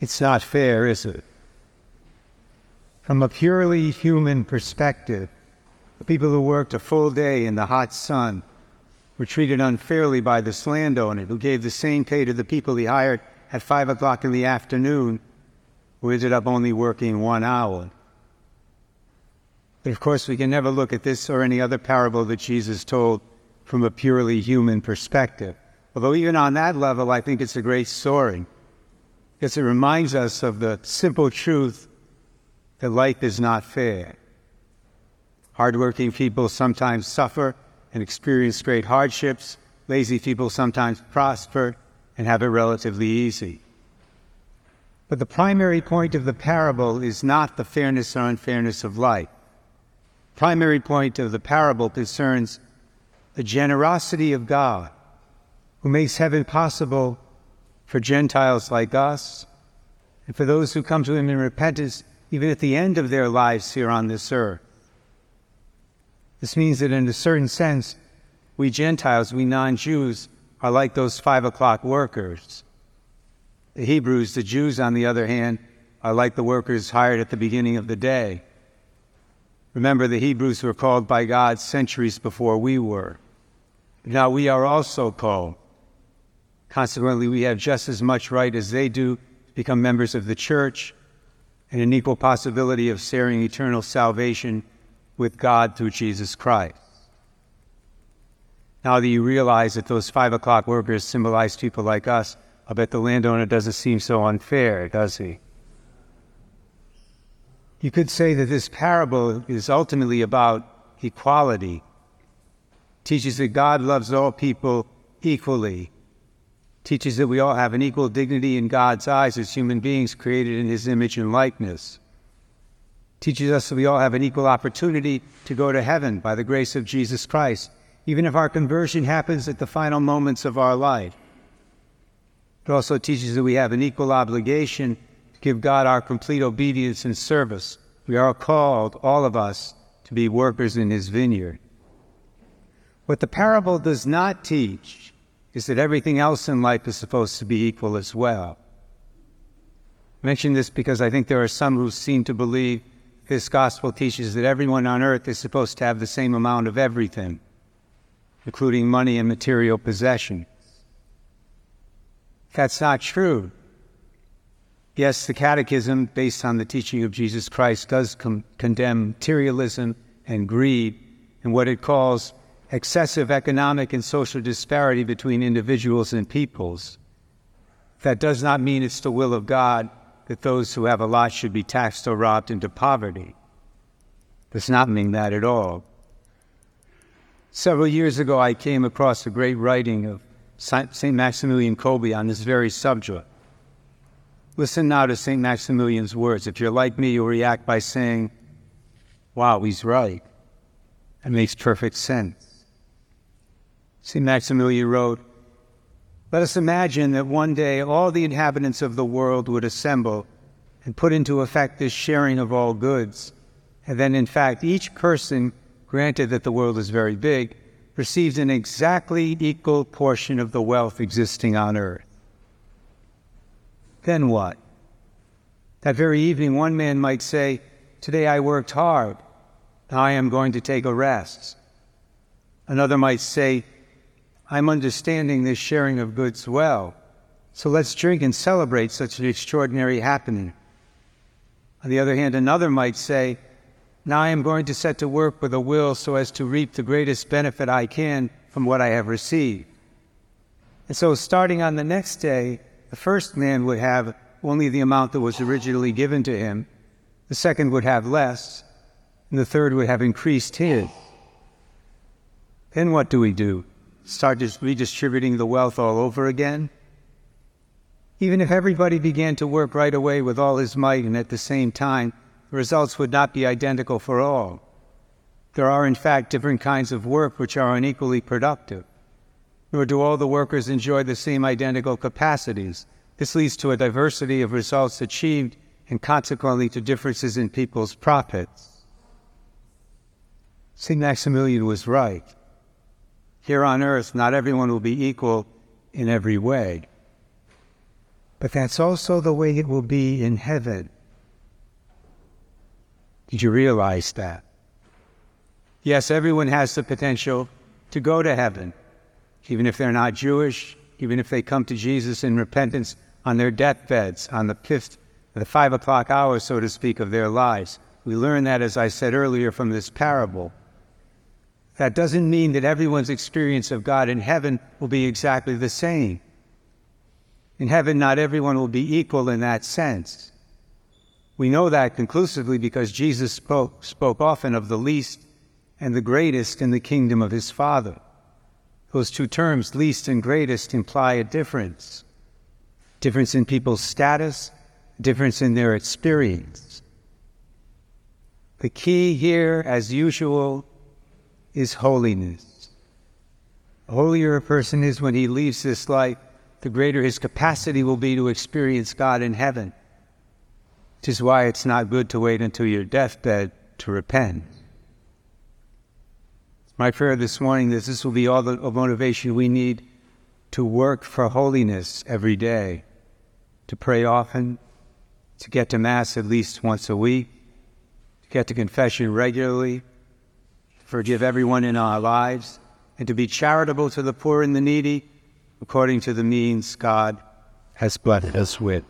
It's not fair, is it? From a purely human perspective, the people who worked a full day in the hot sun were treated unfairly by this landowner who gave the same pay to the people he hired at five o'clock in the afternoon, who ended up only working one hour. But of course, we can never look at this or any other parable that Jesus told from a purely human perspective. Although, even on that level, I think it's a great story because it reminds us of the simple truth that life is not fair. Hardworking people sometimes suffer and experience great hardships. Lazy people sometimes prosper and have it relatively easy. But the primary point of the parable is not the fairness or unfairness of life. Primary point of the parable concerns the generosity of God, who makes heaven possible for Gentiles like us and for those who come to Him in repentance, even at the end of their lives here on this earth. This means that, in a certain sense, we Gentiles, we non Jews, are like those five o'clock workers. The Hebrews, the Jews, on the other hand, are like the workers hired at the beginning of the day. Remember, the Hebrews were called by God centuries before we were. Now we are also called. Consequently, we have just as much right as they do to become members of the church and an equal possibility of sharing eternal salvation with God through Jesus Christ. Now that you realize that those five o'clock workers symbolize people like us, I bet the landowner doesn't seem so unfair, does he? You could say that this parable is ultimately about equality. It teaches that God loves all people equally. Teaches that we all have an equal dignity in God's eyes as human beings created in his image and likeness teaches us that we all have an equal opportunity to go to heaven by the grace of Jesus Christ, even if our conversion happens at the final moments of our life. It also teaches that we have an equal obligation to give God our complete obedience and service. We are called, all of us, to be workers in His vineyard. What the parable does not teach is that everything else in life is supposed to be equal as well. I mention this because I think there are some who seem to believe this gospel teaches that everyone on earth is supposed to have the same amount of everything, including money and material possessions. That's not true. Yes, the Catechism, based on the teaching of Jesus Christ, does com- condemn materialism and greed and what it calls excessive economic and social disparity between individuals and peoples. That does not mean it's the will of God that those who have a lot should be taxed or robbed into poverty. Does not mean that at all. Several years ago, I came across a great writing of St. Maximilian Kolbe on this very subject. Listen now to St. Maximilian's words. If you're like me, you'll react by saying, Wow, he's right. That makes perfect sense. St. Maximilian wrote, let us imagine that one day all the inhabitants of the world would assemble and put into effect this sharing of all goods, and then, in fact, each person, granted that the world is very big, receives an exactly equal portion of the wealth existing on earth. Then what? That very evening, one man might say, Today I worked hard. Now I am going to take a rest. Another might say, I'm understanding this sharing of goods well. So let's drink and celebrate such an extraordinary happening. On the other hand, another might say, Now I am going to set to work with a will so as to reap the greatest benefit I can from what I have received. And so, starting on the next day, the first man would have only the amount that was originally given to him, the second would have less, and the third would have increased his. Then what do we do? Start just redistributing the wealth all over again? Even if everybody began to work right away with all his might and at the same time, the results would not be identical for all. There are, in fact, different kinds of work which are unequally productive. Nor do all the workers enjoy the same identical capacities. This leads to a diversity of results achieved and consequently to differences in people's profits. St. Maximilian was right. Here on earth, not everyone will be equal in every way. but that's also the way it will be in heaven. Did you realize that? Yes, everyone has the potential to go to heaven, even if they're not Jewish, even if they come to Jesus in repentance on their deathbeds, on the fifth, the five o'clock hour, so to speak, of their lives. We learn that, as I said earlier, from this parable. That doesn't mean that everyone's experience of God in heaven will be exactly the same. In heaven, not everyone will be equal in that sense. We know that conclusively because Jesus spoke, spoke often of the least and the greatest in the kingdom of his Father. Those two terms, least and greatest, imply a difference difference in people's status, difference in their experience. The key here, as usual, is holiness. The holier a person is when he leaves this life, the greater his capacity will be to experience God in heaven. Which is why it's not good to wait until your deathbed to repent. My prayer this morning that this will be all the motivation we need to work for holiness every day, to pray often, to get to Mass at least once a week, to get to confession regularly, forgive everyone in our lives, and to be charitable to the poor and the needy according to the means God has blessed us with.